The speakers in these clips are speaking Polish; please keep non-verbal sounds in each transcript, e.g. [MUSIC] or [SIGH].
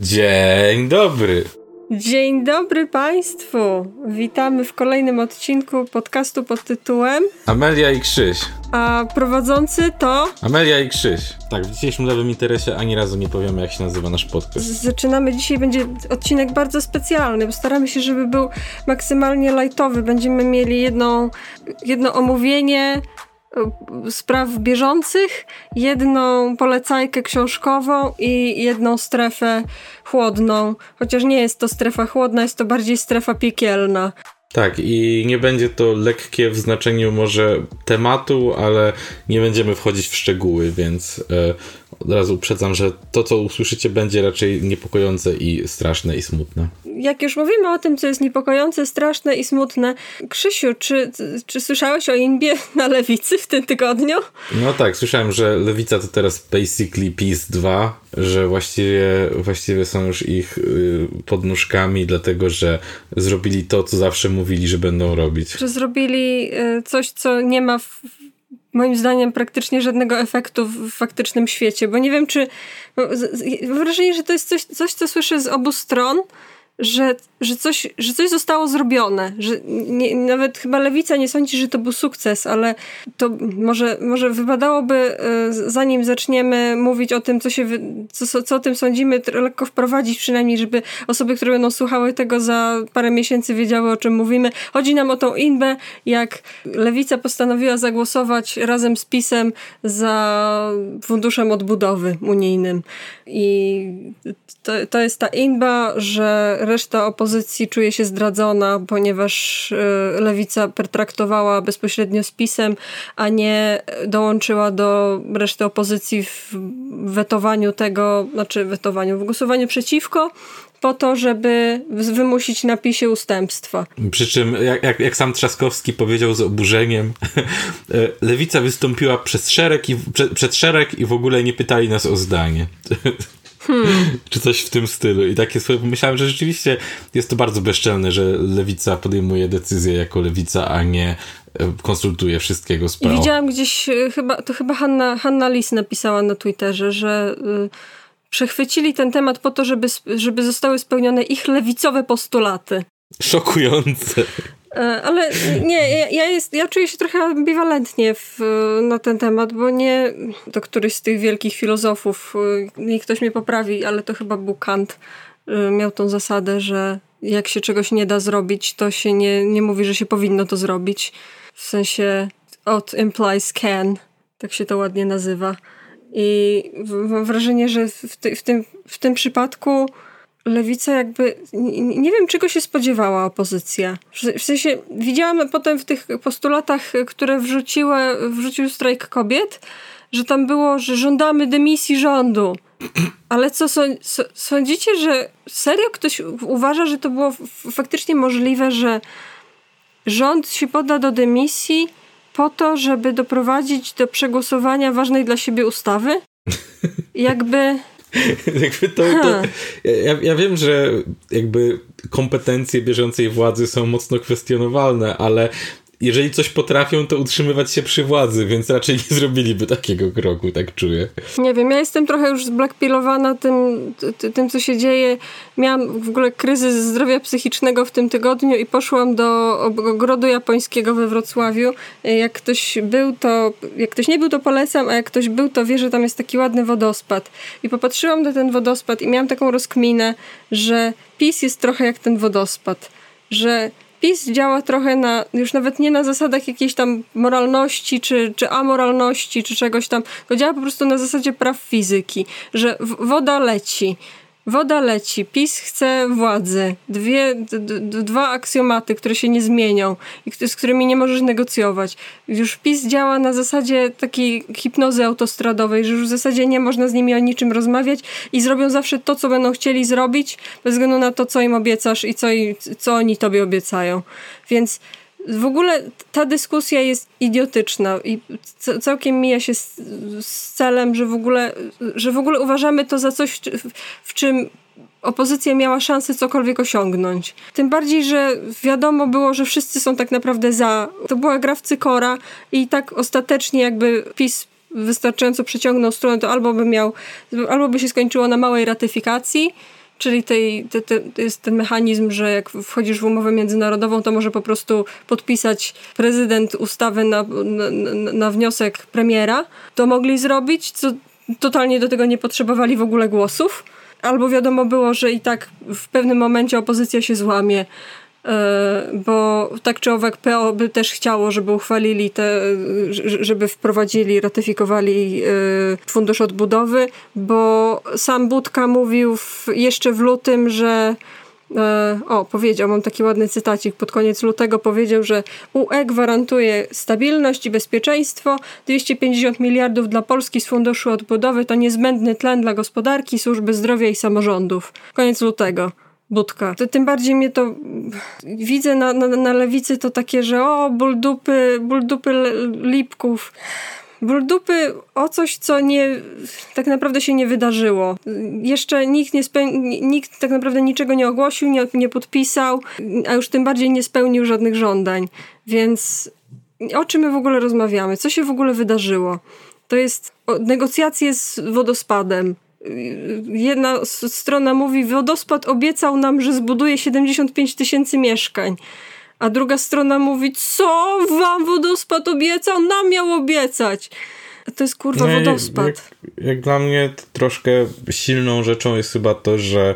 Dzień dobry. Dzień dobry Państwu. Witamy w kolejnym odcinku podcastu pod tytułem Amelia i Krzyś. A prowadzący to Amelia i Krzyś. Tak, w dzisiejszym lewym interesie ani razu nie powiemy, jak się nazywa nasz podcast. Zaczynamy dzisiaj, będzie odcinek bardzo specjalny, bo staramy się, żeby był maksymalnie lightowy. Będziemy mieli jedno, jedno omówienie spraw bieżących, jedną polecajkę książkową i jedną strefę chłodną. Chociaż nie jest to strefa chłodna, jest to bardziej strefa piekielna. Tak, i nie będzie to lekkie w znaczeniu może tematu, ale nie będziemy wchodzić w szczegóły, więc e, od razu uprzedzam, że to, co usłyszycie, będzie raczej niepokojące i straszne i smutne. Jak już mówimy o tym, co jest niepokojące, straszne i smutne, Krzysiu, czy, czy słyszałeś o Inbie na lewicy w tym tygodniu? No tak, słyszałem, że lewica to teraz basically PiS 2, że właściwie, właściwie są już ich y, pod nóżkami, dlatego że zrobili to, co zawsze mówili, że będą robić. Że zrobili y, coś, co nie ma w, moim zdaniem praktycznie żadnego efektu w faktycznym świecie, bo nie wiem, czy mam wrażenie, że to jest coś, coś co słyszę z obu stron, że, że, coś, że coś zostało zrobione. Że nie, nawet chyba lewica nie sądzi, że to był sukces, ale to może, może wypadałoby, e, zanim zaczniemy mówić o tym, co, się, co, co o tym sądzimy, lekko wprowadzić przynajmniej, żeby osoby, które będą słuchały tego za parę miesięcy wiedziały, o czym mówimy. Chodzi nam o tą inbę, jak lewica postanowiła zagłosować razem z PiSem za funduszem odbudowy unijnym. I to, to jest ta inba, że reszta opozycji czuje się zdradzona, ponieważ e, lewica pertraktowała bezpośrednio z PiSem, a nie dołączyła do reszty opozycji w wetowaniu tego, znaczy wetowaniu, w głosowaniu przeciwko, po to, żeby wymusić na PiSie ustępstwa. Przy czym, jak, jak, jak sam Trzaskowski powiedział z oburzeniem, [LAUGHS] lewica wystąpiła przez szereg i, przed, przed szereg i w ogóle nie pytali nas o zdanie. [LAUGHS] Hmm. Czy coś w tym stylu. I takie sobie pomyślałem, że rzeczywiście jest to bardzo bezczelne, że lewica podejmuje decyzję jako lewica, a nie e, konsultuje wszystkiego z PO. I widziałam gdzieś, e, chyba, to chyba Hanna, Hanna Lis napisała na Twitterze, że y, przechwycili ten temat po to, żeby, żeby zostały spełnione ich lewicowe postulaty. Szokujące. E, ale nie, ja, ja, jest, ja czuję się trochę ambiwalentnie w, na ten temat, bo nie to któryś z tych wielkich filozofów, e, niech ktoś mnie poprawi, ale to chyba był Kant, e, miał tą zasadę, że jak się czegoś nie da zrobić, to się nie, nie mówi, że się powinno to zrobić. W sensie ought implies can, tak się to ładnie nazywa. I mam wrażenie, że w, ty, w, tym, w tym przypadku lewica jakby, nie wiem czego się spodziewała opozycja. W sensie widziałam potem w tych postulatach, które wrzuciły, wrzucił strajk kobiet, że tam było, że żądamy dymisji rządu. Ale co sądzicie, że serio ktoś uważa, że to było faktycznie możliwe, że rząd się poda do dymisji po to, żeby doprowadzić do przegłosowania ważnej dla siebie ustawy? [LAUGHS] Jakby [LAUGHS] jakby to, to ja, ja wiem, że jakby kompetencje bieżącej władzy są mocno kwestionowalne, ale jeżeli coś potrafią, to utrzymywać się przy władzy, więc raczej nie zrobiliby takiego kroku, tak czuję. Nie wiem, ja jestem trochę już zblackpilowana tym, tym, co się dzieje. Miałam w ogóle kryzys zdrowia psychicznego w tym tygodniu i poszłam do ogrodu japońskiego we Wrocławiu. Jak ktoś był, to jak ktoś nie był, to polecam, a jak ktoś był, to wie, że tam jest taki ładny wodospad. I popatrzyłam na ten wodospad i miałam taką rozkminę, że PiS jest trochę jak ten wodospad, że PiS działa trochę na, już nawet nie na zasadach jakiejś tam moralności, czy, czy amoralności, czy czegoś tam, to działa po prostu na zasadzie praw fizyki, że woda leci. Woda leci, PiS chce władzy. Dwie, dwa aksjomaty, które się nie zmienią i z którymi nie możesz negocjować. Już PiS działa na zasadzie takiej hipnozy autostradowej, że już w zasadzie nie można z nimi o niczym rozmawiać i zrobią zawsze to, co będą chcieli zrobić, bez względu na to, co im obiecasz i co, co oni tobie obiecają. Więc w ogóle ta dyskusja jest idiotyczna i całkiem mija się z, z, celem, że w, ogóle, że w ogóle uważamy to za coś, w, w czym opozycja miała szansę cokolwiek osiągnąć. Tym bardziej, że wiadomo było, że wszyscy są tak naprawdę za. To była gra w cykora i tak ostatecznie jakby PiS wystarczająco przeciągnął stronę, to albo by miał, albo by się skończyło na małej ratyfikacji, czyli tej, te, te, jest ten mechanizm, że jak wchodzisz w umowę międzynarodową, to może po prostu podpisać prezydent ustawę na, na, na wniosek premiera. To mogli zrobić, co totalnie do tego nie potrzebowali w ogóle głosów. Albo wiadomo było, że i tak w pewnym momencie opozycja się złamie, bo tak czy owak PO by też chciało, żeby uchwalili te, żeby wprowadzili, ratyfikowali e, fundusz odbudowy, bo sam Budka mówił w, jeszcze w lutym, że E, o, powiedział, mam taki ładny cytacik, pod koniec lutego powiedział, że UE gwarantuje stabilność i bezpieczeństwo, 250 miliardów dla Polski z Funduszu Odbudowy to niezbędny tlen dla gospodarki, służby zdrowia i samorządów. Koniec lutego. Budka. Tym bardziej mnie to widzę na, na, na lewicy to takie, że o, ból dupy, ból dupy lipków ból dupy o coś, co nie, tak naprawdę się nie wydarzyło. Jeszcze nikt, nie speł- nikt tak naprawdę niczego nie ogłosił, nie, nie podpisał, a już tym bardziej nie spełnił żadnych żądań. Więc o czym my w ogóle rozmawiamy? Co się w ogóle wydarzyło? To jest negocjacje z wodospadem. Jedna strona mówi, wodospad obiecał nam, że zbuduje 75 tysięcy mieszkań a druga strona mówi, co wam wodospad obiecał? Nam miał obiecać. To jest kurwa wodospad. Jak, jak dla mnie troszkę silną rzeczą jest chyba to, że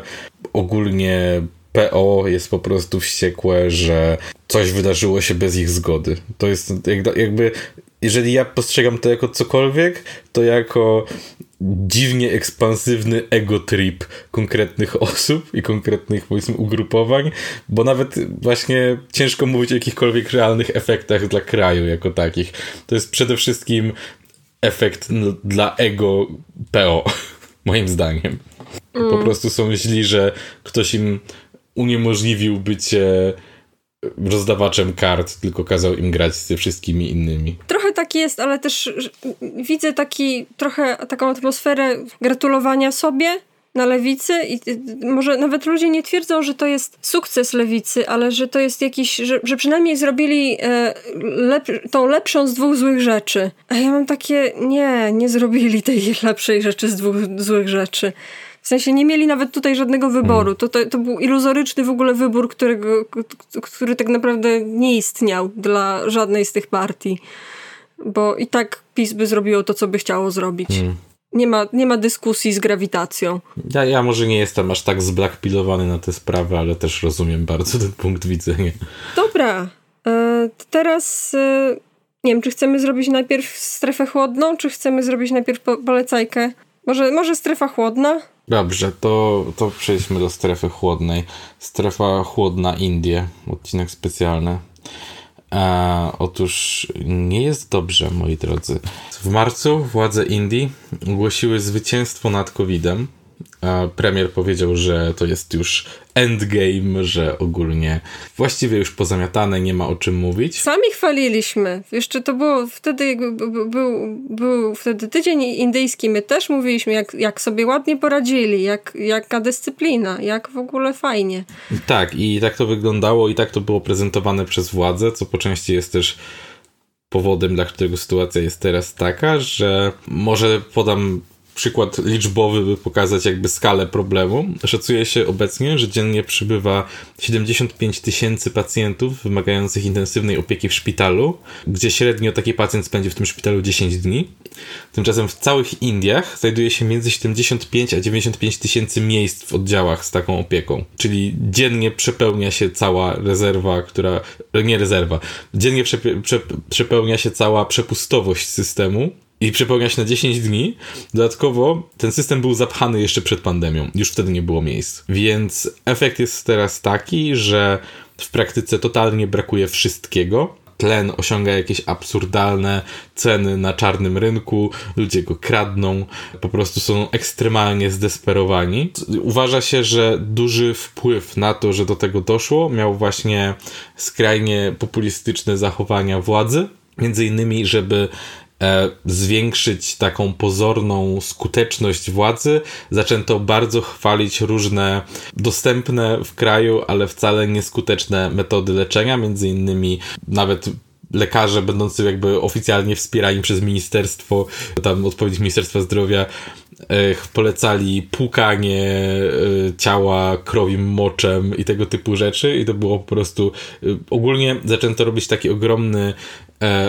ogólnie PO jest po prostu wściekłe, że coś wydarzyło się bez ich zgody. To jest jakby, jeżeli ja postrzegam to jako cokolwiek, to jako dziwnie ekspansywny ego trip konkretnych [LAUGHS] osób i konkretnych powiedzmy ugrupowań, bo nawet właśnie ciężko mówić o jakichkolwiek realnych efektach dla kraju jako takich. To jest przede wszystkim efekt dla ego PO, [LAUGHS] moim zdaniem. Mm. Po prostu są źli, że ktoś im uniemożliwił bycie rozdawaczem kart, tylko kazał im grać ze wszystkimi innymi. Trochę tak jest, ale też widzę taki trochę taką atmosferę gratulowania sobie na lewicy i może nawet ludzie nie twierdzą, że to jest sukces lewicy, ale że to jest jakiś, że, że przynajmniej zrobili e, lep, tą lepszą z dwóch złych rzeczy. A ja mam takie, nie, nie zrobili tej [LAUGHS] lepszej rzeczy z dwóch złych rzeczy. W sensie nie mieli nawet tutaj żadnego wyboru. Hmm. To, to, to był iluzoryczny w ogóle wybór, którego, który tak naprawdę nie istniał dla żadnej z tych partii. Bo i tak PiS by zrobiło to, co by chciało zrobić. Hmm. Nie ma, nie ma dyskusji z grawitacją. Ja, ja może nie jestem aż tak zblackpillowany na te sprawy, ale też rozumiem bardzo ten punkt widzenia. Dobra. E, teraz e, nie wiem, czy chcemy zrobić najpierw strefę chłodną, czy chcemy zrobić najpierw po polecajkę? Może, może strefa chłodna? Dobrze, to, to przejdźmy do strefy chłodnej. Strefa chłodna Indie, odcinek specjalny. E, otóż nie jest dobrze, moi drodzy. W marcu władze Indii ogłosiły zwycięstwo nad COVID-em premier powiedział, że to jest już endgame, że ogólnie właściwie już pozamiatane, nie ma o czym mówić. Sami chwaliliśmy. Jeszcze to było wtedy, był, był wtedy tydzień indyjski, my też mówiliśmy, jak, jak sobie ładnie poradzili, jak, jaka dyscyplina, jak w ogóle fajnie. Tak, i tak to wyglądało i tak to było prezentowane przez władze, co po części jest też powodem, dla którego sytuacja jest teraz taka, że może podam przykład liczbowy, by pokazać jakby skalę problemu. Szacuje się obecnie, że dziennie przybywa 75 tysięcy pacjentów wymagających intensywnej opieki w szpitalu, gdzie średnio taki pacjent spędzi w tym szpitalu 10 dni. Tymczasem w całych Indiach znajduje się między 75 a 95 tysięcy miejsc w oddziałach z taką opieką. Czyli dziennie przepełnia się cała rezerwa, która. Nie rezerwa. Dziennie przepełnia się cała przepustowość systemu i przepełnia się na 10 dni. Dodatkowo ten system był zapchany jeszcze przed pandemią. Już wtedy nie było miejsc. Więc efekt jest teraz taki, że w praktyce totalnie brakuje wszystkiego. Tlen osiąga jakieś absurdalne ceny na czarnym rynku, ludzie go kradną, po prostu są ekstremalnie zdesperowani. Uważa się, że duży wpływ na to, że do tego doszło, miał właśnie skrajnie populistyczne zachowania władzy. Między innymi, żeby zwiększyć taką pozorną skuteczność władzy, zaczęto bardzo chwalić różne dostępne w kraju, ale wcale nieskuteczne metody leczenia, między innymi nawet lekarze będący jakby oficjalnie wspierani przez ministerstwo, tam odpowiedź Ministerstwa Zdrowia polecali płukanie ciała krowim moczem i tego typu rzeczy. I to było po prostu ogólnie zaczęto robić taki ogromny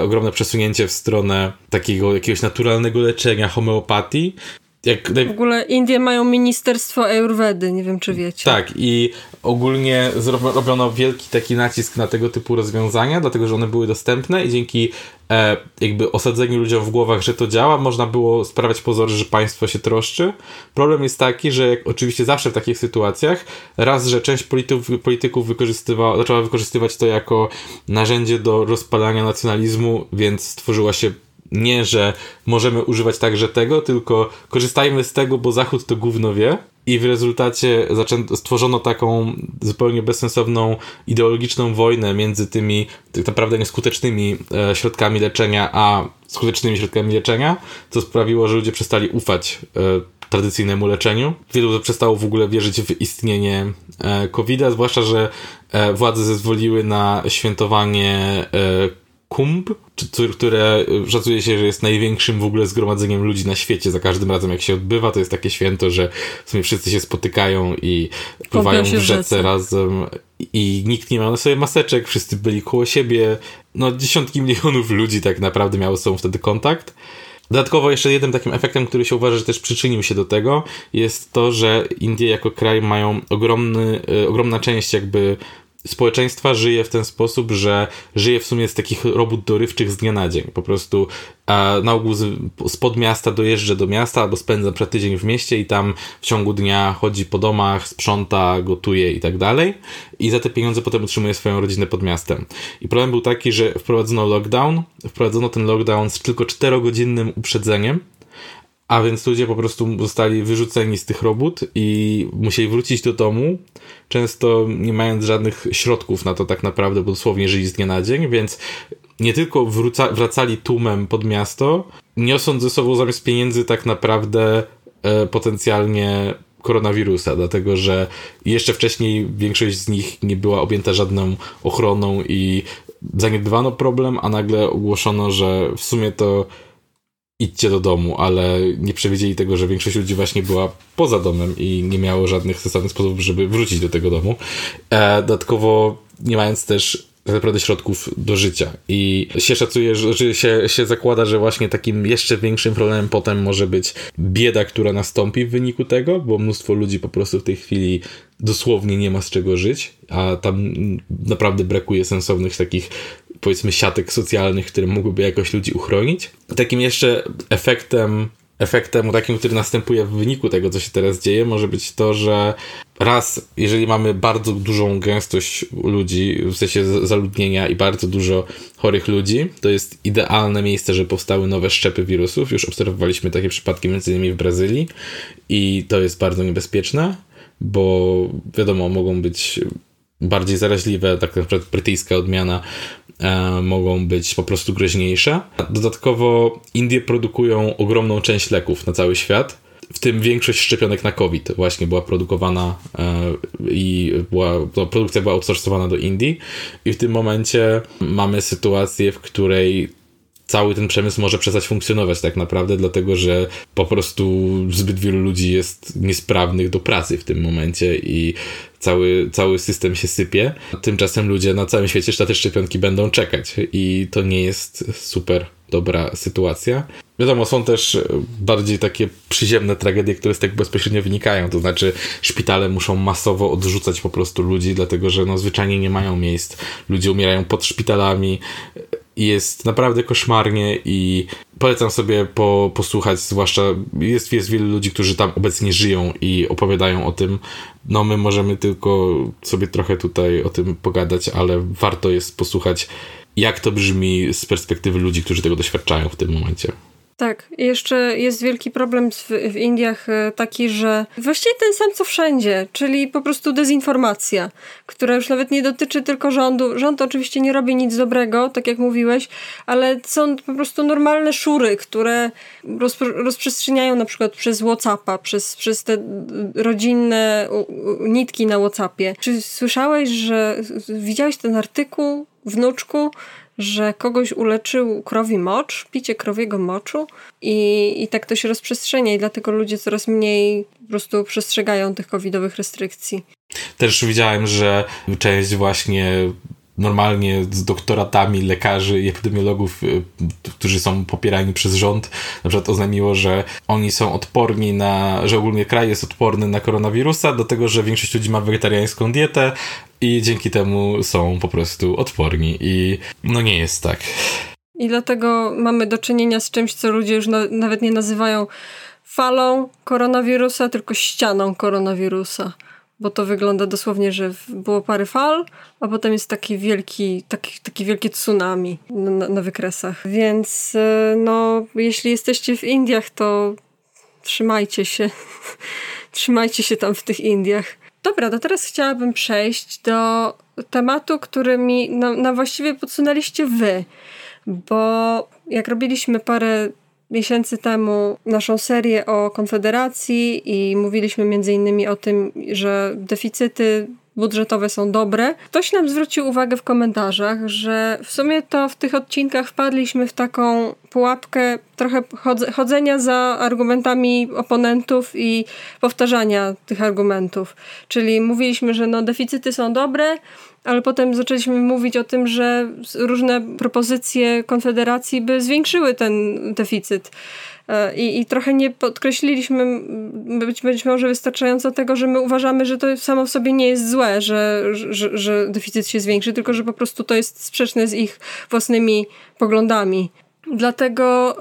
ogromne przesunięcie w stronę takiego jakiegoś naturalnego leczenia, homeopatii, jak. W ogóle Indie mają ministerstwo Ayurvedy, nie wiem czy wiecie. Tak, i ogólnie zrobiono wielki taki nacisk na tego typu rozwiązania, dlatego że one były dostępne i dzięki e, jakby osadzeniu ludziom w głowach, że to działa, można było sprawiać pozory, że państwo się troszczy. Problem jest taki, że jak, oczywiście zawsze w takich sytuacjach, raz, że część polityków, polityków wykorzystywała, zaczęła wykorzystywać to jako narzędzie do rozpalania nacjonalizmu, więc stworzyła się nie, że możemy używać także tego, tylko korzystajmy z tego, bo Zachód to gówno wie. I w rezultacie zaczęto, stworzono taką zupełnie bezsensowną ideologiczną wojnę między tymi tak naprawdę nieskutecznymi e, środkami leczenia, a skutecznymi środkami leczenia, co sprawiło, że ludzie przestali ufać e, tradycyjnemu leczeniu. Wielu przestało w ogóle wierzyć w istnienie e, COVID-a, zwłaszcza, że e, władze zezwoliły na świętowanie e, Kumb, które szacuje się, że jest największym w ogóle zgromadzeniem ludzi na świecie. Za każdym razem, jak się odbywa, to jest takie święto, że w sumie wszyscy się spotykają i pływają w rzece razem i nikt nie miał na sobie maseczek, wszyscy byli koło siebie. No, dziesiątki milionów ludzi tak naprawdę miało z sobą wtedy kontakt. Dodatkowo jeszcze jednym takim efektem, który się uważa, że też przyczynił się do tego, jest to, że Indie jako kraj mają ogromny, y, ogromna część jakby społeczeństwa żyje w ten sposób, że żyje w sumie z takich robót dorywczych z dnia na dzień. Po prostu a na ogół z, spod miasta dojeżdża do miasta albo spędza przed tydzień w mieście i tam w ciągu dnia chodzi po domach, sprząta, gotuje i tak dalej. I za te pieniądze potem utrzymuje swoją rodzinę pod miastem. I problem był taki, że wprowadzono lockdown. Wprowadzono ten lockdown z tylko 4-godzinnym uprzedzeniem a więc ludzie po prostu zostali wyrzuceni z tych robót i musieli wrócić do domu, często nie mając żadnych środków na to tak naprawdę, bo dosłownie żyli z dnia na dzień, więc nie tylko wróca, wracali tłumem pod miasto, niosąc ze sobą zamiast pieniędzy tak naprawdę e, potencjalnie koronawirusa, dlatego że jeszcze wcześniej większość z nich nie była objęta żadną ochroną i zaniedbano problem, a nagle ogłoszono, że w sumie to idźcie do domu, ale nie przewidzieli tego, że większość ludzi właśnie była poza domem i nie miało żadnych sensownych sposobów, żeby wrócić do tego domu. E, dodatkowo nie mając też tak naprawdę środków do życia. I się szacuje, że się, się zakłada, że właśnie takim jeszcze większym problemem potem może być bieda, która nastąpi w wyniku tego, bo mnóstwo ludzi po prostu w tej chwili dosłownie nie ma z czego żyć, a tam naprawdę brakuje sensownych takich powiedzmy siatek socjalnych, które mogłyby jakoś ludzi uchronić. Takim jeszcze efektem efektem takim, który następuje w wyniku tego, co się teraz dzieje, może być to, że raz, jeżeli mamy bardzo dużą gęstość ludzi, w sensie zaludnienia i bardzo dużo chorych ludzi, to jest idealne miejsce, żeby powstały nowe szczepy wirusów. Już obserwowaliśmy takie przypadki między innymi w Brazylii i to jest bardzo niebezpieczne, bo wiadomo, mogą być bardziej zaraźliwe, tak na przykład brytyjska odmiana mogą być po prostu groźniejsze. Dodatkowo Indie produkują ogromną część leków na cały świat, w tym większość szczepionek na COVID właśnie była produkowana e, i była, no, produkcja była outsourcowana do Indii i w tym momencie mamy sytuację, w której cały ten przemysł może przestać funkcjonować tak naprawdę, dlatego że po prostu zbyt wielu ludzi jest niesprawnych do pracy w tym momencie i cały, cały system się sypie. Tymczasem ludzie na całym świecie na te szczepionki będą czekać i to nie jest super dobra sytuacja. Wiadomo, są też bardziej takie przyziemne tragedie, które z tego bezpośrednio wynikają. To znaczy, szpitale muszą masowo odrzucać po prostu ludzi, dlatego że no, zwyczajnie nie mają miejsc. Ludzie umierają pod szpitalami jest naprawdę koszmarnie i polecam sobie po, posłuchać, zwłaszcza jest, jest wielu ludzi, którzy tam obecnie żyją i opowiadają o tym. No my możemy tylko sobie trochę tutaj o tym pogadać, ale warto jest posłuchać, jak to brzmi z perspektywy ludzi, którzy tego doświadczają w tym momencie. Tak, jeszcze jest wielki problem w, w, Indiach e, taki, że właściwie ten sam co wszędzie, czyli po prostu dezinformacja, która już nawet nie dotyczy tylko rządu. Rząd oczywiście nie robi nic dobrego, tak jak mówiłeś, ale są po prostu normalne szury, które rozpro, rozprzestrzeniają na przykład przez Whatsappa, przez, przez te rodzinne nitki na Whatsappie. Czy słyszałeś, że widziałeś ten artykuł, wnuczku, że kogoś uleczył krowi mocz, picie krowiego moczu i, i tak to się rozprzestrzenia i dlatego ludzie coraz mniej po prostu przestrzegają tych covidowych restrykcji. Też widziałem, że część właśnie normalnie z doktoratami lekarzy i epidemiologów, y, którzy są popierani przez rząd, na przykład oznajmiło, że oni są odporni na, że ogólnie kraj jest odporny na koronawirusa, do tego, że większość ludzi ma wegetariańską dietę i dzięki temu są po prostu odporni i no nie jest tak. I dlatego mamy do czynienia z czymś, co ludzie już na, nawet nie nazywają falą koronawirusa, tylko ścianą koronawirusa bo to wygląda dosłownie, że było parę fal, a potem jest taki wielki, taki, taki wielkie tsunami na, na wykresach. Więc e, no, jeśli jesteście w Indiach, to trzymajcie się. [LAUGHS] trzymajcie się tam w tych Indiach. Dobra, to teraz chciałabym przejść do tematu, który mi na, na właściwie podsunęliście wy, bo jak robiliśmy parę miesięcy temu naszą serię o Konfederacji i mówiliśmy między innymi o tym, że deficyty budżetowe są dobre. Ktoś nam zwrócił uwagę w komentarzach, że w sumie to w tych odcinkach wpadliśmy w taką pułapkę trochę chodzenia za argumentami oponentów i powtarzania tych argumentów. Czyli mówiliśmy, że no deficyty są dobre, ale potem zaczęliśmy mówić o tym, że różne propozycje Konfederacji by zwiększyły ten deficyt. E, I, I trochę nie podkreśliliśmy być, być może wystarczająco tego, że my uważamy, że to samo w sobie nie jest złe, że, że, że deficyt się zwiększy, tylko że po prostu to jest sprzeczne z ich własnymi poglądami. Dlatego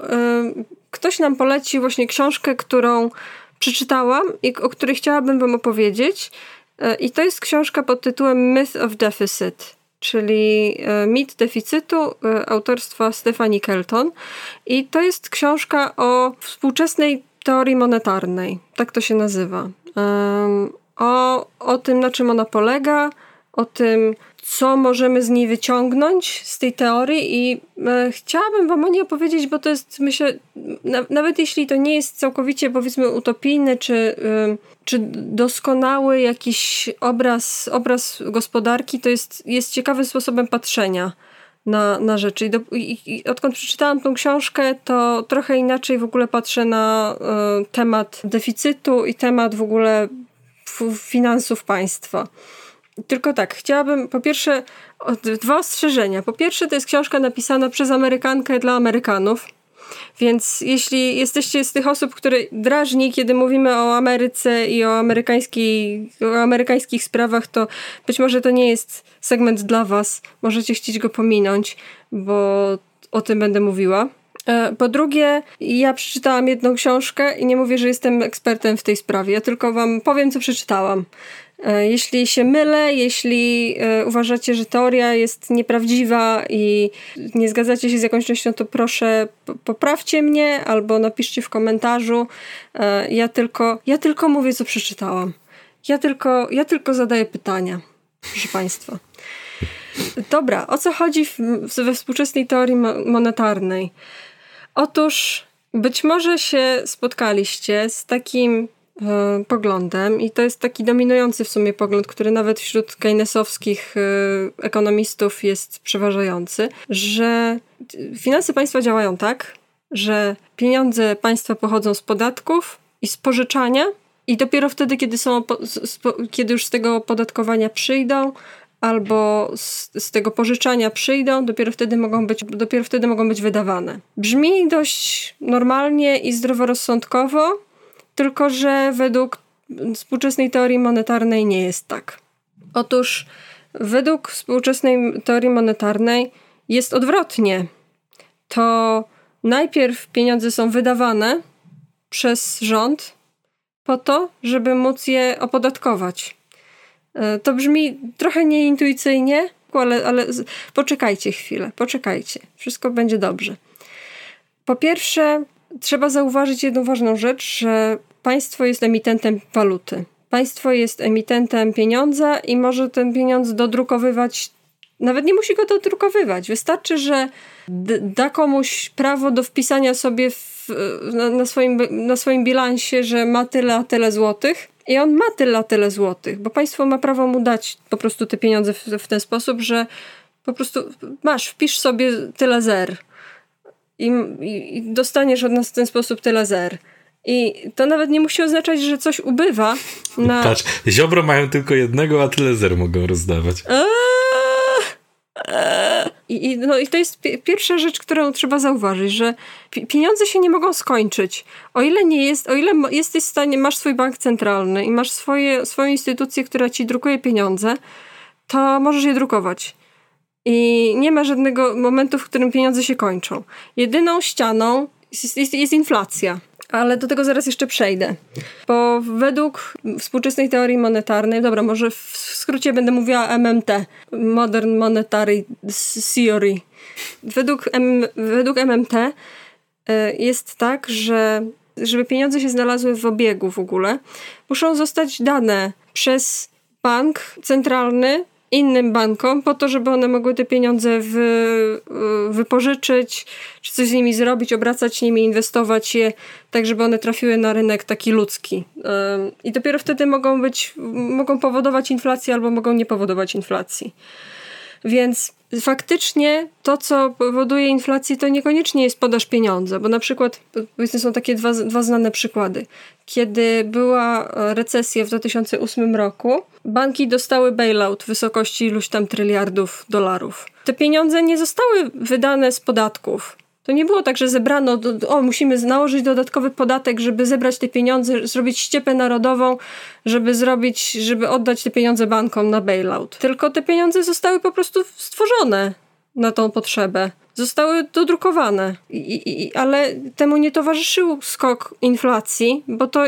y, ktoś nam polecił właśnie książkę, którą przeczytałam i o której chciałabym Wam opowiedzieć. Y, I to jest książka pod tytułem Myth of Deficit czyli e, Mit deficytu e, autorstwa Stefani Kelton. I to jest książka o współczesnej teorii monetarnej. Tak to się nazywa. O, o tym, na czym ona polega, o tym, co możemy z niej wyciągnąć, z tej teorii i e, chciałabym wam o niej opowiedzieć, bo to jest, myślę, na, nawet jeśli to nie jest całkowicie, powiedzmy, utopijny, czy, y, czy doskonały jakiś obraz, obraz gospodarki, to jest, jest ciekawym sposobem patrzenia na, na rzeczy. I, do, i, I, odkąd przeczytałam tą książkę, to trochę inaczej w ogóle patrzę na y, temat deficytu i temat w ogóle finansów państwa. Tylko tak, chciałabym po pierwsze dwa ostrzeżenia. Po pierwsze, to jest książka napisana przez Amerykankę dla Amerykanów. Więc jeśli jesteście z tych osób, które drażni, kiedy mówimy o Ameryce i o, amerykańskiej, o amerykańskich sprawach, to być może to nie jest segment dla Was. Możecie chcieć go pominąć, bo o tym będę mówiła. E, po drugie, ja przeczytałam jedną książkę i nie mówię, że jestem ekspertem w tej sprawie. Ja tylko Wam powiem, co przeczytałam. E, jeśli się mylę, jeśli e, uważacie, że teoria jest nieprawdziwa i nie zgadzacie się z jakąś częścią, to proszę poprawcie mnie albo napiszcie w komentarzu. E, ja tylko, ja tylko mówię, co przeczytałam. Ja tylko, ja tylko zadaję pytania, proszę Państwa. Dobra, o co chodzi w, we współczesnej teorii monetarnej? Otóż być może się spotkaliście z takim poglądem i to jest taki dominujący w sumie pogląd, który nawet wśród keynesowskich e, ekonomistów jest przeważający, że finanse państwa działają tak, że pieniądze państwa pochodzą z podatków i z pożyczania i dopiero wtedy, kiedy, są, kiedy już z tego opodatkowania przyjdą, albo z, z, tego pożyczania przyjdą, dopiero wtedy mogą być, dopiero wtedy mogą być wydawane. Brzmi dość normalnie i zdroworozsądkowo, tylko że według współczesnej teorii monetarnej nie jest tak. Otóż według współczesnej teorii monetarnej jest odwrotnie. To najpierw pieniądze są wydawane przez rząd po to, żeby móc je opodatkować. E, to brzmi trochę nieintuicyjnie, ale, ale poczekajcie chwilę, poczekajcie. Wszystko będzie dobrze. Po pierwsze, trzeba zauważyć jedną ważną rzecz, że państwo jest emitentem waluty. Państwo jest emitentem pieniądza i może ten pieniądz dodrukowywać. Nawet nie musi go dodrukowywać. Wystarczy, że da komuś prawo do wpisania sobie w, na, na, swoim, na swoim bilansie, że ma tyle, a tyle złotych. I on ma tyle, a tyle złotych, bo państwo ma prawo mu dać po prostu te pieniądze w, w ten sposób, że Po prostu masz, wpisz sobie tyle zer i, i, i dostaniesz od nas w ten sposób tyle zer. I to nawet nie musi oznaczać, że coś ubywa. Na... Patrz, ziobro mają tylko jednego, a tyle zer mogą rozdawać. Eee, eee. I, i, no, I to jest pierwsza rzecz, którą trzeba zauważyć, że pieniądze się nie mogą skończyć. O ile nie jest, o ile jesteś w stanie, masz swój bank centralny i masz swoje, swoją instytucję, która ci drukuje pieniądze, to możesz je drukować. I nie ma żadnego momentu, w którym pieniądze się kończą. Jedyną ścianą jest, jest, jest inflacja. Ale do tego zaraz jeszcze przejdę. Bo według współczesnej teorii monetarnej, dobra, może w skrócie będę mówiła MMT, Modern Monetary Theory. Według, M, według MMT e, jest tak, że żeby pieniądze się znalazły w obiegu w ogóle, muszą zostać dane przez bank centralny innym bankom po to, żeby one mogły te pieniądze wy, wypożyczyć, czy coś z nimi zrobić, obracać nimi, inwestować je, tak żeby one trafiły na rynek taki ludzki. I dopiero wtedy mogą być, mogą powodować inflację albo mogą nie powodować inflacji. Więc faktycznie to, co powoduje inflację, to niekoniecznie jest podaż pieniądza, bo na przykład, powiedzmy, są takie dwa, dwa znane przykłady. Kiedy była recesja w 2008 roku, banki dostały bailout w wysokości iluś tam tryliardów dolarów. Te pieniądze nie zostały wydane z podatków. To nie było tak, że zebrano, o, musimy nałożyć dodatkowy podatek, żeby zebrać te pieniądze, zrobić ściepę narodową, żeby zrobić, żeby oddać te pieniądze bankom na bailout. Tylko te pieniądze zostały po prostu stworzone na tą potrzebę. Zostały dodrukowane, I, i, ale temu nie towarzyszył skok inflacji, bo, to,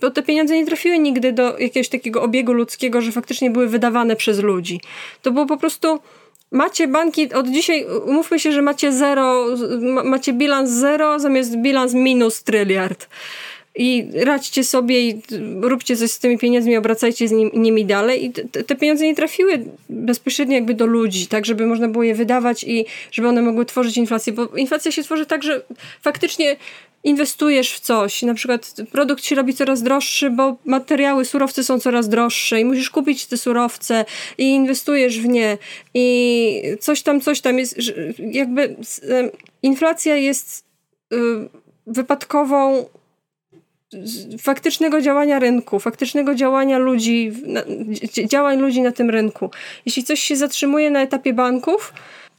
bo te pieniądze nie trafiły nigdy do jakiegoś takiego obiegu ludzkiego, że faktycznie były wydawane przez ludzi. To było po prostu macie banki, od dzisiaj umówmy się, że macie zero, macie bilans zero zamiast bilans minus tryliard. I radźcie sobie i róbcie coś z tymi pieniędzmi, obracajcie z nimi dalej. I te, te pieniądze nie trafiły bezpośrednio jakby do ludzi, tak żeby można było je wydawać i żeby one mogły tworzyć inflację, bo inflacja się tworzy tak, że faktycznie inwestujesz w coś, na przykład produkt się robi coraz droższy, bo materiały, surowce są coraz droższe i musisz kupić te surowce i inwestujesz w nie i coś tam, coś tam jest, jakby inflacja jest y, wypadkową faktycznego działania rynku, faktycznego działania ludzi, działań ludzi na tym rynku. Jeśli coś się zatrzymuje na etapie banków,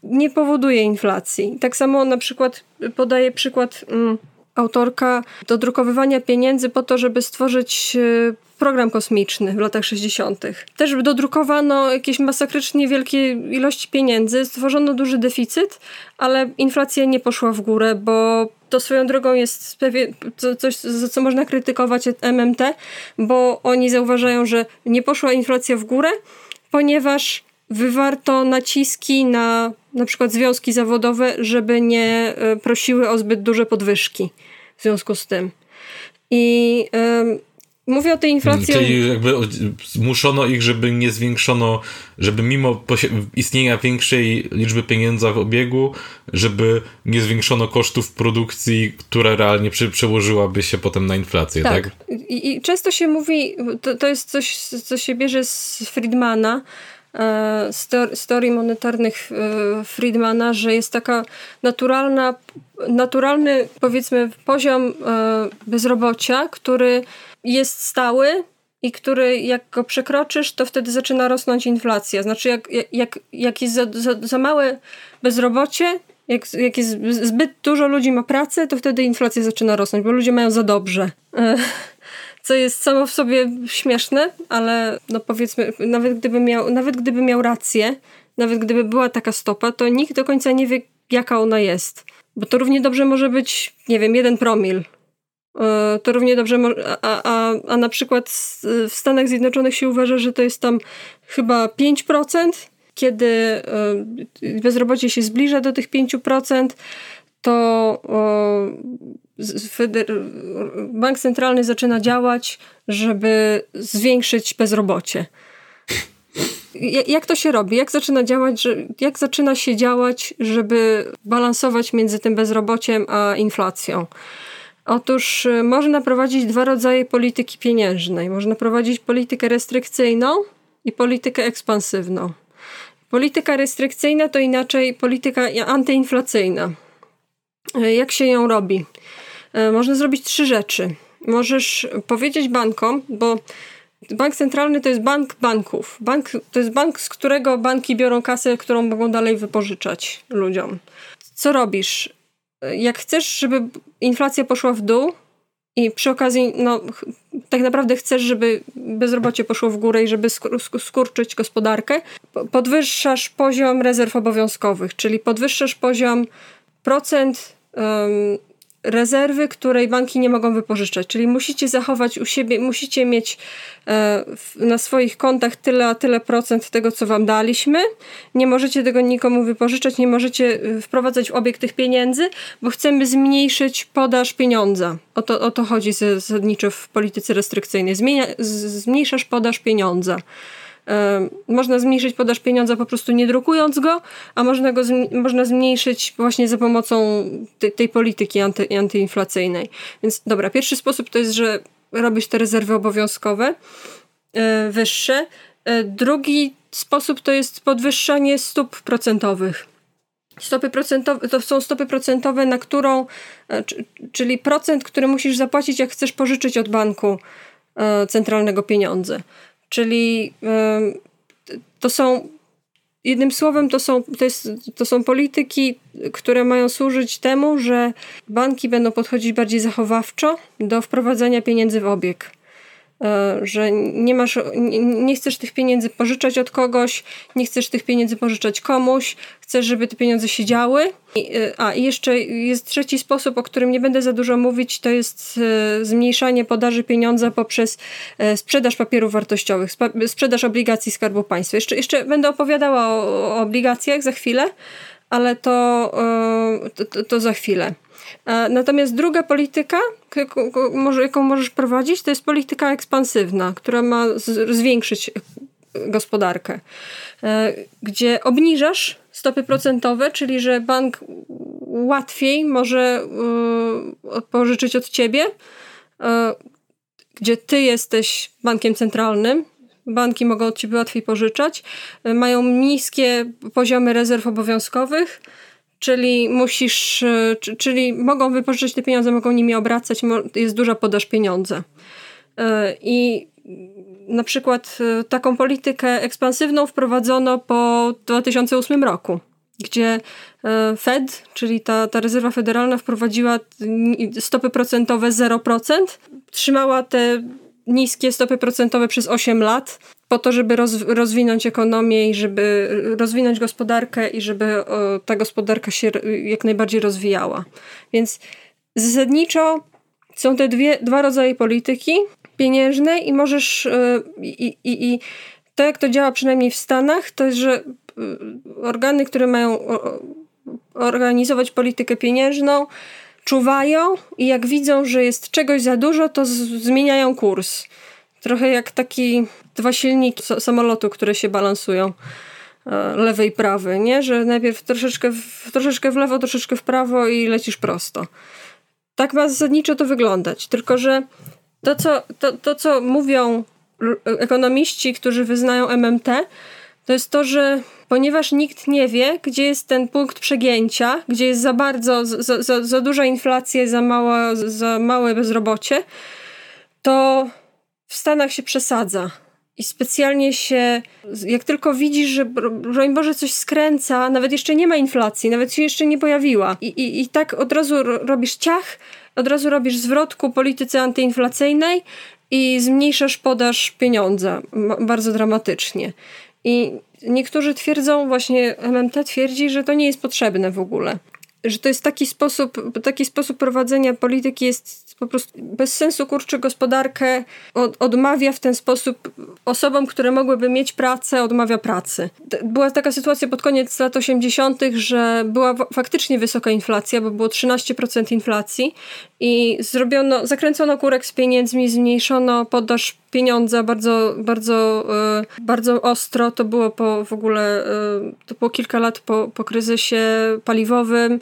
nie powoduje inflacji. Tak samo na przykład podaję przykład mm, autorka do drukowywania pieniędzy po to, żeby stworzyć e, program kosmiczny w latach 60. Też dodrukowano jakieś masakrycznie wielkie ilości pieniędzy, stworzono duży deficyt, ale inflacja nie poszła w górę, bo to swoją drogą jest pewien, coś, za co można krytykować MMT, bo oni zauważają, że nie poszła inflacja w górę, ponieważ wywarto naciski na na przykład związki zawodowe, żeby nie e, prosiły o zbyt duże podwyżki w związku z tym. I Mówię o tej inflacji. Czyli jakby zmuszono ich, żeby nie zwiększono, żeby mimo istnienia większej liczby pieniędzy w obiegu, żeby nie zwiększono kosztów produkcji, która realnie prze przełożyłaby się potem na inflację, tak? tak? I, I, często się mówi, to, to jest coś, co się bierze z Friedmana, teorii monetarnych e, Friedmana, że jest taka naturalna, naturalny powiedzmy poziom e, bezrobocia, który jest stały i który jak go przekroczysz, to wtedy zaczyna rosnąć inflacja. Znaczy jak, jak, jak jest za, za, za małe bezrobocie, jak, jak jest zbyt dużo ludzi ma pracę, to wtedy inflacja zaczyna rosnąć, bo ludzie mają za dobrze. E, co jest samo w sobie śmieszne, ale no powiedzmy, nawet gdyby miał, nawet gdyby miał rację, nawet gdyby była taka stopa, to nikt do końca nie wie, jaka ona jest. Bo to równie dobrze może być, nie wiem, jeden promil E, to równie dobrze, a, a, a na przykład w Stanach Zjednoczonych się uważa, że to jest tam chyba 5%, kiedy e, bezrobocie się zbliża do tych 5%, to bank centralny zaczyna działać, żeby zwiększyć bezrobocie. Jak to się robi? Jak zaczyna działać, jak zaczyna się działać, żeby balansować między tym bezrobociem a inflacją? Otóż y, można prowadzić dwa rodzaje polityki pieniężnej. Można prowadzić politykę restrykcyjną i politykę ekspansywną. Polityka restrykcyjna to inaczej polityka antyinflacyjna. E, jak się ją robi? E, można zrobić trzy rzeczy. Możesz powiedzieć bankom, bo bank centralny to jest bank banków. Bank, to jest bank, z którego banki biorą kasę, którą mogą dalej wypożyczać ludziom. Co robisz? Jak chcesz, żeby inflacja poszła w dół, i przy okazji, no, tak naprawdę chcesz, żeby bezrobocie poszło w górę i żeby skurczyć gospodarkę, podwyższasz poziom rezerw obowiązkowych, czyli podwyższasz poziom procent um, rezerwy, której banki nie mogą wypożyczać. Czyli musicie zachować u siebie, musicie mieć e, na swoich kontach tyle a tyle procent tego, co wam daliśmy. Nie możecie tego nikomu wypożyczać, nie możecie e, wprowadzać w obieg tych pieniędzy, bo chcemy zmniejszyć podaż pieniądza. O to, o to chodzi zasadniczo w polityce restrykcyjnej. Zmienia, zmniejszasz podaż pieniądza. Można zmniejszyć podaż pieniądza po prostu nie drukując go, a można go można zmniejszyć właśnie za pomocą tej, tej polityki anty, antyinflacyjnej. Więc dobra, pierwszy sposób to jest, że robisz te rezerwy obowiązkowe e, wyższe. E, drugi sposób to jest podwyższanie stóp procentowych. Stopy procentowe, to są stopy procentowe, na którą, e, czyli procent, który musisz zapłacić, jak chcesz pożyczyć od banku centralnego pieniądze. Czyli to są Jednym słowem, to są, to, jest, to są polityki, które mają służyć temu, że banki będą podchodzić bardziej zachowawczo do wprowadzania pieniędzy w obieg. E, że nie masz, nie chcesz tych pieniędzy pożyczać od kogoś, nie chcesz tych pieniędzy pożyczać komuś, chcesz, żeby te pieniądze się działy. E, a i jeszcze jest trzeci sposób, o którym nie będę za dużo mówić, to jest e, zmniejszanie podaży pieniądza poprzez sprzedaż papierów wartościowych, sprzedaż obligacji Skarbu Państwa. Jeszcze, jeszcze będę opowiadała o, o obligacjach za chwilę, ale to, to, to za chwilę. Natomiast druga polityka, jaką możesz prowadzić, to jest polityka ekspansywna, która ma zwiększyć gospodarkę, e, gdzie obniżasz stopy procentowe, czyli że bank łatwiej może e, pożyczyć od ciebie, e, gdzie ty jesteś bankiem centralnym, banki mogą od ciebie łatwiej pożyczać, mają niskie poziomy rezerw obowiązkowych, Czyli musisz, e, czyli mogą wypożyczyć te pieniądze, mogą nimi obracać, jest duża podaż pieniądza. E, I na przykład e, taką politykę ekspansywną wprowadzono po 2008 roku, gdzie Fed, czyli ta, ta rezerwa federalna, wprowadziła stopy procentowe 0%, trzymała te niskie stopy procentowe przez 8 lat, po to, żeby roz, rozwinąć ekonomię i żeby rozwinąć gospodarkę i żeby o, ta gospodarka się jak najbardziej rozwijała. Więc zasadniczo są te dwie, dwa rodzaje polityki pieniężnej i możesz yy, i, i, i to jak to działa przynajmniej w Stanach, to jest, że yy, organy, które mają organizować politykę pieniężną, czuwają i jak widzą, że jest czegoś za dużo, to zmieniają kurs. Trochę jak taki dwa silniki samolotu, które się balansują e, lewy i prawy, nie? Że najpierw troszeczkę w, troszeczkę w lewo, troszeczkę w prawo i lecisz prosto. Tak ma zasadniczo to wyglądać. Tylko, że to, co, to, to, co mówią ekonomiści, którzy wyznają MMT, to jest to, że ponieważ nikt nie wie, gdzie jest ten punkt przegięcia, gdzie jest za bardzo, za, za, za duża inflacja, za, mała, za małe bezrobocie, to w Stanach się przesadza. I specjalnie się, jak tylko widzisz, że broń Boże coś skręca, nawet jeszcze nie ma inflacji, nawet się jeszcze nie pojawiła. I, i, i tak od razu robisz ciach, od razu robisz zwrot ku polityce antyinflacyjnej i zmniejszasz podaż pieniądza bardzo dramatycznie. I niektórzy twierdzą, właśnie MMT twierdzi, że to nie jest potrzebne w ogóle. Że to jest taki sposób, taki sposób prowadzenia polityki jest po prostu bez sensu kurczy gospodarkę, od, odmawia w ten sposób osobom, które mogłyby mieć pracę, odmawia pracy. Była taka sytuacja pod koniec lat 80., że była faktycznie wysoka inflacja, bo było 13% inflacji i zrobiono, zakręcono kurek z pieniędzmi, zmniejszono podaż pieniądza bardzo, bardzo, e, bardzo ostro. To było po w ogóle, e, to było kilka lat po, po kryzysie paliwowym,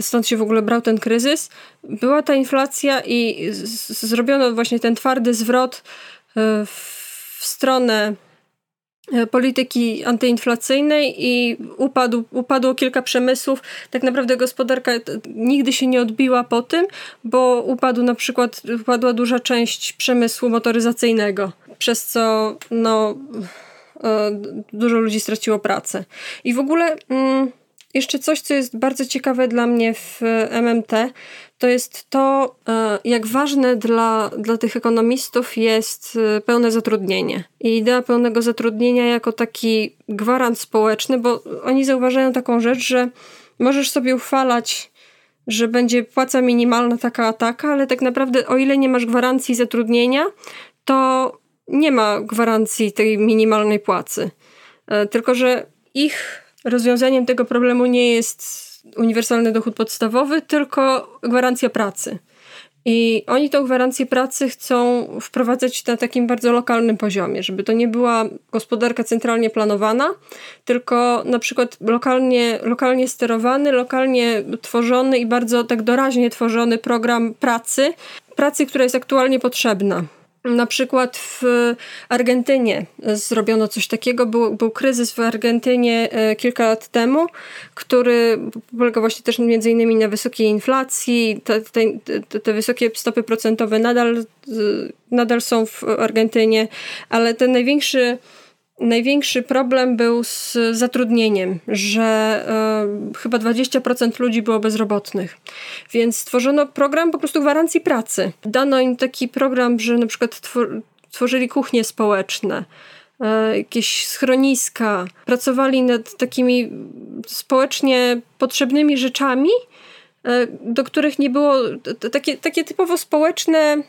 stąd się w ogóle brał ten kryzys. Była ta inflacja i zrobiono właśnie ten twardy zwrot e, w stronę polityki antyinflacyjnej i upadł, upadło kilka przemysłów. Tak naprawdę gospodarka nigdy się nie odbiła po tym, bo upadł na przykład, upadła duża część przemysłu motoryzacyjnego, przez co no, e, dużo ludzi straciło pracę. I w ogóle mm, jeszcze coś, co jest bardzo ciekawe dla mnie w MMT, to jest to, e, jak ważne dla, dla tych ekonomistów jest e, pełne zatrudnienie. I idea pełnego zatrudnienia jako taki gwarant społeczny, bo oni zauważają taką rzecz, że możesz sobie uchwalać, że będzie płaca minimalna taka a taka, ale tak naprawdę o ile nie masz gwarancji zatrudnienia, to nie ma gwarancji tej minimalnej płacy. E, tylko, że ich rozwiązaniem tego problemu nie jest uniwersalny dochód podstawowy, tylko gwarancja pracy. I oni tą gwarancję pracy chcą wprowadzać na takim bardzo lokalnym poziomie, żeby to nie była gospodarka centralnie planowana, tylko na przykład lokalnie, lokalnie sterowany, lokalnie tworzony i bardzo tak doraźnie tworzony program pracy, pracy, która jest aktualnie potrzebna. Na przykład w Argentynie zrobiono coś takiego. Był, był kryzys w Argentynie e, kilka lat temu, który polegał właśnie też między innymi na wysokiej inflacji. Te, te, te wysokie stopy procentowe nadal, nadal są w Argentynie, ale ten największy największy problem był z zatrudnieniem, że y, chyba 20% ludzi było bezrobotnych. Więc stworzono program po prostu gwarancji pracy. Dano im taki program, że na przykład twor tworzyli kuchnie społeczne, y, jakieś schroniska, pracowali nad takimi społecznie potrzebnymi rzeczami, y, do których nie było takie, takie typowo społeczne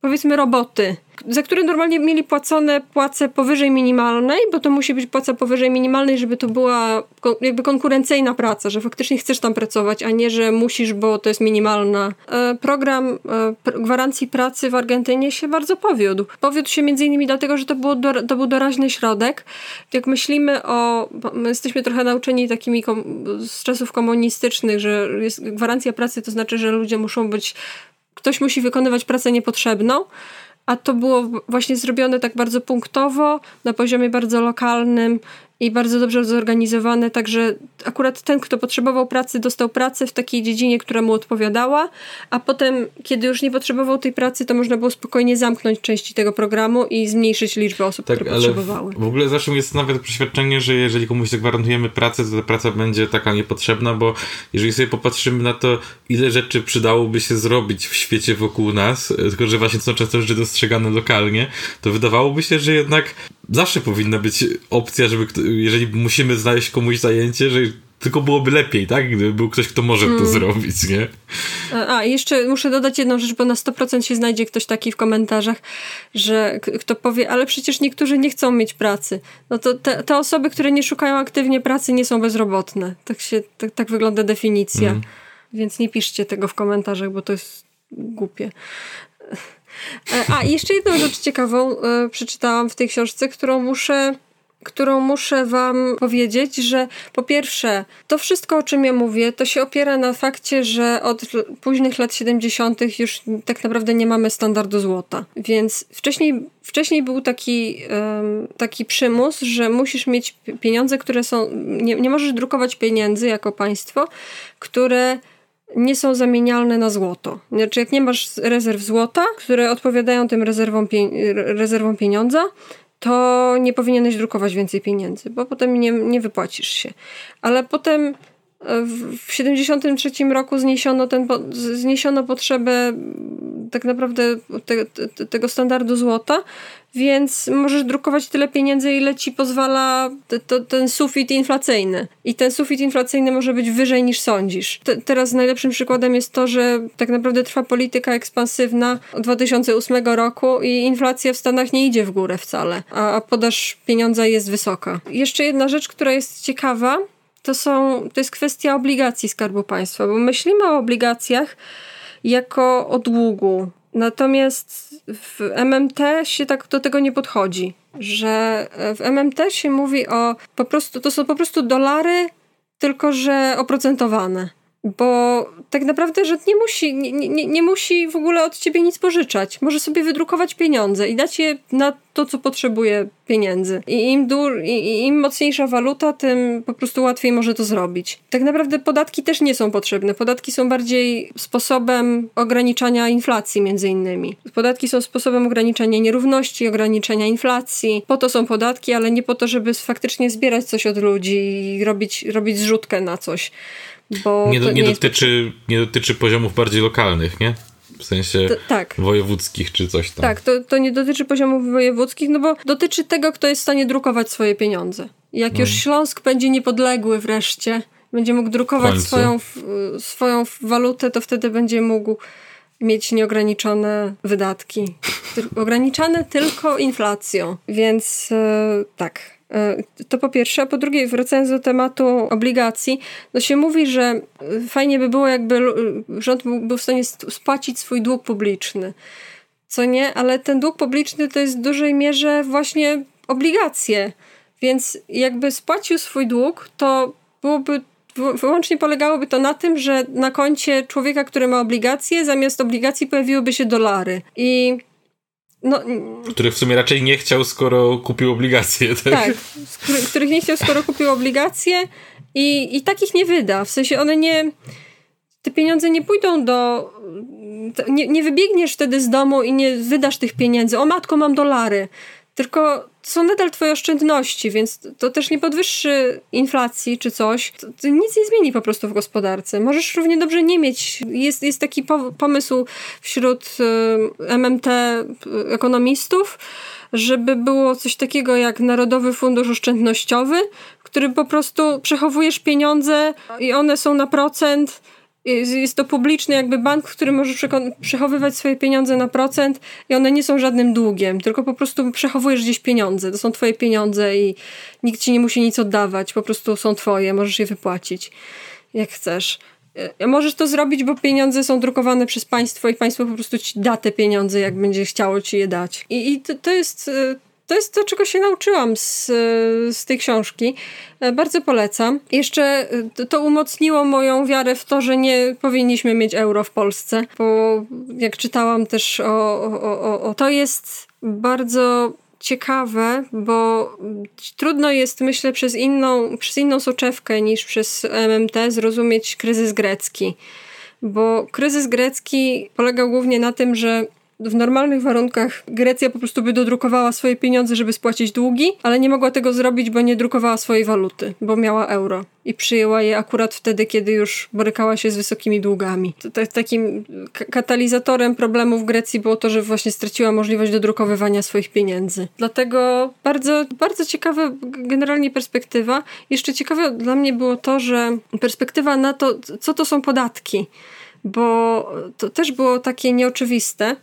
powiedzmy roboty, za które normalnie mieli płacone płace powyżej minimalnej, bo to musi być płaca powyżej minimalnej, żeby to była jakby konkurencyjna praca, że faktycznie chcesz tam pracować, a nie, że musisz, bo to jest minimalna. E, program e, gwarancji pracy w Argentynie się bardzo powiódł. Powiódł się między innymi dlatego, że to, było to był doraźny środek. Jak myślimy o... My jesteśmy trochę nauczeni takimi z czasów komunistycznych, że jest gwarancja pracy to znaczy, że ludzie muszą być ktoś musi wykonywać pracę niepotrzebną, a to było właśnie zrobione tak bardzo punktowo, na poziomie bardzo lokalnym i bardzo dobrze zorganizowane, także akurat ten, kto potrzebował pracy, dostał pracę w takiej dziedzinie, która mu odpowiadała, a potem, kiedy już nie potrzebował tej pracy, to można było spokojnie zamknąć części tego programu i zmniejszyć liczbę osób, tak, które potrzebowały. W ogóle zawsze jest nawet przeświadczenie, że jeżeli komuś zagwarantujemy pracę, to ta praca będzie taka niepotrzebna, bo jeżeli sobie popatrzymy na to, ile rzeczy przydałoby się zrobić w świecie wokół nas, tylko że właśnie są często rzeczy dostrzegane lokalnie, to wydawałoby się, że jednak zawsze powinna być opcja, żeby, jeżeli musimy znaleźć komuś zajęcie, że tylko byłoby lepiej, tak? Gdyby był ktoś, kto może hmm. to zrobić, nie? A, jeszcze muszę dodać jedną rzecz, bo na 100% się znajdzie ktoś taki w komentarzach, że kto powie, ale przecież niektórzy nie chcą mieć pracy. No to te, te osoby, które nie szukają aktywnie pracy, nie są bezrobotne. Tak, się, tak, tak wygląda definicja. Hmm. Więc nie piszcie tego w komentarzach, bo to jest głupie. E, a, jeszcze jedną rzecz ciekawą e, przeczytałam w tej książce, którą muszę którą muszę Wam powiedzieć, że po pierwsze, to wszystko, o czym ja mówię, to się opiera na fakcie, że od późnych lat 70. już tak naprawdę nie mamy standardu złota. Więc wcześniej, wcześniej był taki, um, taki przymus, że musisz mieć pieniądze, które są. Nie, nie możesz drukować pieniędzy jako państwo, które nie są zamienialne na złoto. Znaczy, jak nie masz rezerw złota, które odpowiadają tym rezerwom, pie rezerwom pieniądza, to nie powinieneś drukować więcej pieniędzy, bo potem nie, nie wypłacisz się. Ale potem w 1973 roku zniesiono, ten, zniesiono potrzebę tak naprawdę te, te, tego standardu złota, więc możesz drukować tyle pieniędzy, ile ci pozwala te, to, ten sufit inflacyjny. I ten sufit inflacyjny może być wyżej niż sądzisz. Te, teraz najlepszym przykładem jest to, że tak naprawdę trwa polityka ekspansywna od 2008 roku i inflacja w Stanach nie idzie w górę wcale, a, a podaż pieniądza jest wysoka. Jeszcze jedna rzecz, która jest ciekawa, to, są, to jest kwestia obligacji Skarbu Państwa, bo myślimy o obligacjach jako o długu, Natomiast w MMT się tak do tego nie podchodzi, że w MMT się mówi o po prostu, to są po prostu dolary, tylko że oprocentowane. Bo tak naprawdę rząd nie musi, nie, nie, nie musi w ogóle od ciebie nic pożyczać. Może sobie wydrukować pieniądze i dać je na to, co potrzebuje pieniędzy. I im, dur, i, im mocniejsza waluta, tym po prostu łatwiej może to zrobić. Tak naprawdę podatki też nie są potrzebne. Podatki są bardziej sposobem ograniczania inflacji, między innymi. Podatki są sposobem ograniczania nierówności, ograniczenia inflacji. Po to są podatki, ale nie po to, żeby faktycznie zbierać coś od ludzi i robić, robić zrzutkę na coś. Bo nie, do, nie, nie dotyczy, nie dotyczy poziomów bardziej lokalnych, nie? W sensie to, tak. wojewódzkich czy coś tam. Tak, to, to nie dotyczy poziomów wojewódzkich, no bo dotyczy tego, kto jest w stanie drukować swoje pieniądze. Jak no. już Śląsk będzie niepodległy wreszcie, będzie mógł drukować swoją, swoją walutę, to wtedy będzie mógł mieć nieograniczone wydatki. [LAUGHS] Ograniczane tylko inflacją. Więc e, tak, to po pierwsze, a po drugie, wracając do tematu obligacji, no się mówi, że e, fajnie by było, jakby rząd był w stanie spłacić swój dług publiczny. Co nie, ale ten dług publiczny to jest w dużej mierze właśnie obligacje. Więc jakby spłacił swój dług, to byłoby wyłącznie polegałoby to na tym, że na koncie człowieka, który ma obligacje, zamiast obligacji pojawiłyby się dolary. I no, których w sumie raczej nie chciał, skoro kupił obligacje. [LAUGHS] Tak, tak których nie chciał, skoro kupił obligacje i, i takich nie wyda. W sensie one nie. Te pieniądze nie pójdą do. Nie, nie wybiegniesz wtedy z domu i nie wydasz tych pieniędzy. O matko, mam dolary. Tylko są nadal twoje oszczędności, więc to też nie podwyższy inflacji czy coś. To, to nic nie zmieni po prostu w gospodarce. Możesz równie dobrze nie mieć. Jest, jest taki po, pomysł wśród y, MMT y, ekonomistów, żeby było coś takiego jak Narodowy Fundusz Oszczędnościowy, który po prostu przechowujesz pieniądze i one są na procent jest to publiczny jakby bank, w którym możesz przechowywać swoje pieniądze na procent i one nie są żadnym długiem, tylko po prostu przechowujesz gdzieś pieniądze. To są twoje pieniądze i nikt ci nie musi nic oddawać, po prostu są twoje, możesz je wypłacić jak chcesz. E, możesz to zrobić, bo pieniądze są drukowane przez państwo i państwo po prostu ci da te pieniądze, jak będzie chciało ci je dać. I, i to, to jest e, to jest to, czego się nauczyłam z, z tej książki. E, bardzo polecam. Jeszcze e, to umocniło moją wiarę w to, że nie powinniśmy mieć euro w Polsce, bo jak czytałam też o, o, o, o to jest bardzo ciekawe, bo trudno jest, myślę, przez inną, przez inną soczewkę niż przez MMT zrozumieć kryzys grecki. Bo kryzys grecki polegał głównie na tym, że w normalnych warunkach Grecja po prostu by dodrukowała swoje pieniądze, żeby spłacić długi, ale nie mogła tego zrobić, bo nie drukowała swojej waluty, bo miała euro i przyjęła je akurat wtedy, kiedy już borykała się z wysokimi długami. Takim katalizatorem problemów Grecji było to, że właśnie straciła możliwość dodrukowywania swoich pieniędzy. Dlatego bardzo, bardzo ciekawa generalnie perspektywa. Jeszcze ciekawe dla mnie było to, że perspektywa na to, co to są podatki bo to też było takie nieoczywiste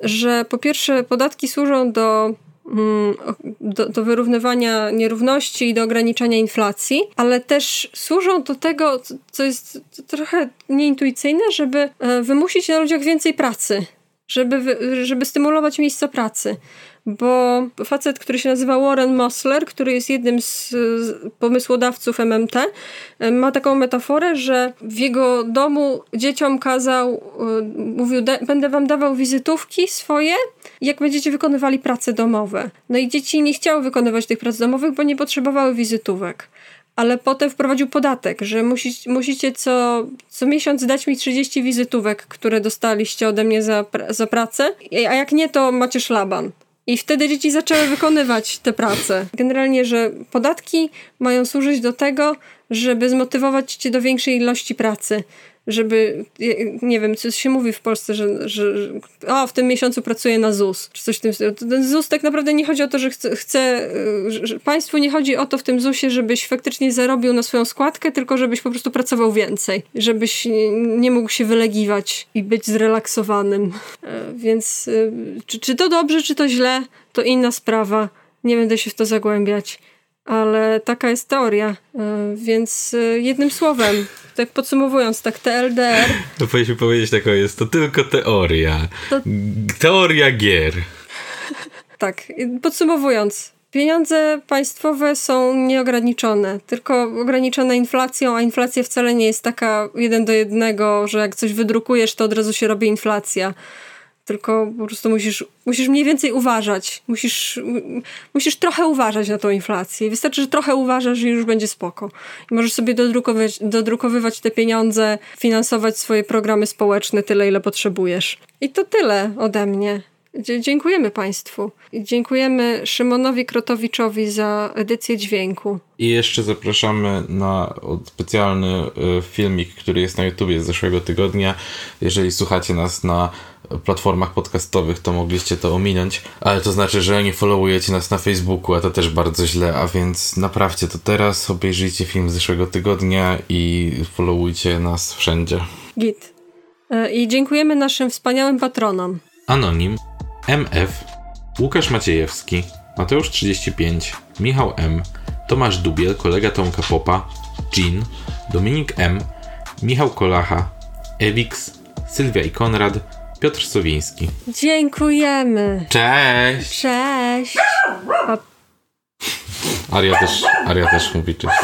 że po pierwsze podatki służą do mm, do, do, wyrównywania nierówności i do ograniczania inflacji, ale też służą do tego, co jest trochę nieintuicyjne, żeby e, wymusić na ludziach więcej pracy, żeby, żeby stymulować miejsca pracy bo facet, który się nazywa Warren Mosler, który jest jednym z, pomysłodawców MMT, ma taką metaforę, że w jego domu dzieciom kazał, e, mówił, będę wam dawał wizytówki swoje, jak będziecie wykonywali prace domowe. No i dzieci nie chciały wykonywać tych prac domowych, bo nie potrzebowały wizytówek ale potem wprowadził podatek, że musi, musicie co, co miesiąc dać mi 30 wizytówek, które dostaliście ode mnie za, za pracę, a jak nie, to macie szlaban. I wtedy dzieci zaczęły wykonywać te prace. Generalnie, że podatki mają służyć do tego, żeby zmotywować cię do większej ilości pracy żeby, nie wiem, co się mówi w Polsce, że, że, o, w tym miesiącu pracuję na ZUS, czy coś w tym. Ten ZUS tak naprawdę nie chodzi o to, że chce, chce że państwu nie chodzi o to w tym ZUSie, żebyś faktycznie zarobił na swoją składkę, tylko żebyś po prostu pracował więcej, żebyś nie mógł się wylegiwać i być zrelaksowanym. E, więc e, czy, czy to dobrze, czy to źle, to inna sprawa. Nie będę się w to zagłębiać ale taka jest teoria. E, więc jednym słowem, tak podsumowując, tak TLDR. To powinniśmy powiedzieć taką, jest to tylko teoria. To... Teoria gier. tak, podsumowując. Pieniądze państwowe są nieograniczone, tylko ograniczone inflacją, a inflacja wcale nie jest taka jeden do jednego, że jak coś wydrukujesz, to od razu się robi inflacja. Tylko po prostu musisz, musisz mniej więcej uważać. Musisz, musisz trochę uważać na tą inflację. Wystarczy, że trochę uważasz i już będzie spoko. I możesz sobie dodrukowywać, dodrukowywać te pieniądze, finansować swoje programy społeczne tyle, ile potrzebujesz. I to tyle ode mnie. Dziękujemy Państwu. Dziękujemy Szymonowi Krotowiczowi za edycję dźwięku. I jeszcze zapraszamy na specjalny e, filmik, który jest na YouTubie z zeszłego tygodnia. Jeżeli słuchacie nas na platformach podcastowych, to mogliście to ominąć, ale to znaczy, że nie followujecie nas na Facebooku, a to też bardzo źle, a więc naprawcie to teraz, obejrzyjcie film z zeszłego tygodnia i followujcie nas wszędzie. Git. E, I dziękujemy naszym wspaniałym patronom. Anonim, MF, Łukasz Maciejewski, Mateusz 35, Michał M, Tomasz Dubiel, kolega Tomka Popa, Jean, Dominik M, Michał Kolacha, Ewix, Sylwia i Konrad, Piotr Sowiński. Dziękujemy. Cześć! Cześć! Aria też, Aria też mówi cześć.